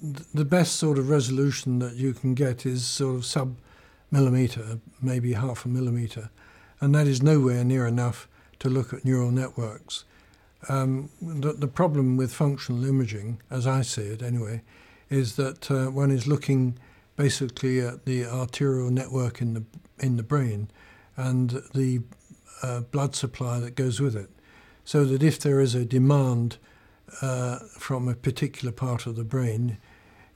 the best sort of resolution that you can get is sort of sub millimeter, maybe half a millimeter, and that is nowhere near enough to look at neural networks. Um, the, the, problem with functional imaging, as I see it anyway, is that uh, one is looking basically at the arterial network in the in the brain and the uh, blood supply that goes with it, so that if there is a demand uh, from a particular part of the brain,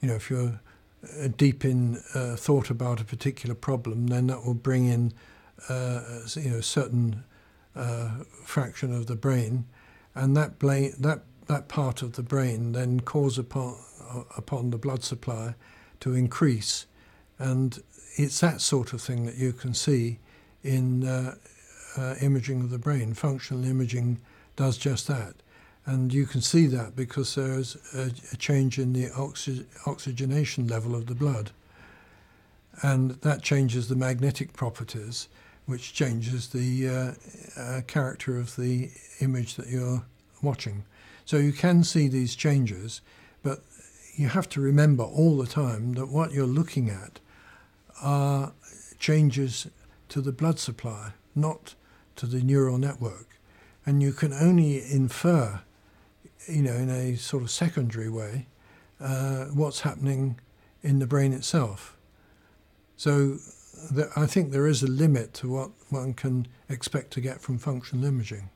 you know, if you're uh, deep in uh, thought about a particular problem, then that will bring in uh, you know certain uh, fraction of the brain, and that that that part of the brain then calls upon upon the blood supply to increase, and it's that sort of thing that you can see in uh, uh, imaging of the brain. Functional imaging does just that. And you can see that because there's a, a change in the oxy- oxygenation level of the blood. And that changes the magnetic properties, which changes the uh, uh, character of the image that you're watching. So you can see these changes, but you have to remember all the time that what you're looking at are changes to the blood supply, not to the neural network. And you can only infer you know, in a sort of secondary way, uh, what's happening in the brain itself. So I think there is a limit to what one can expect to get from functional imaging.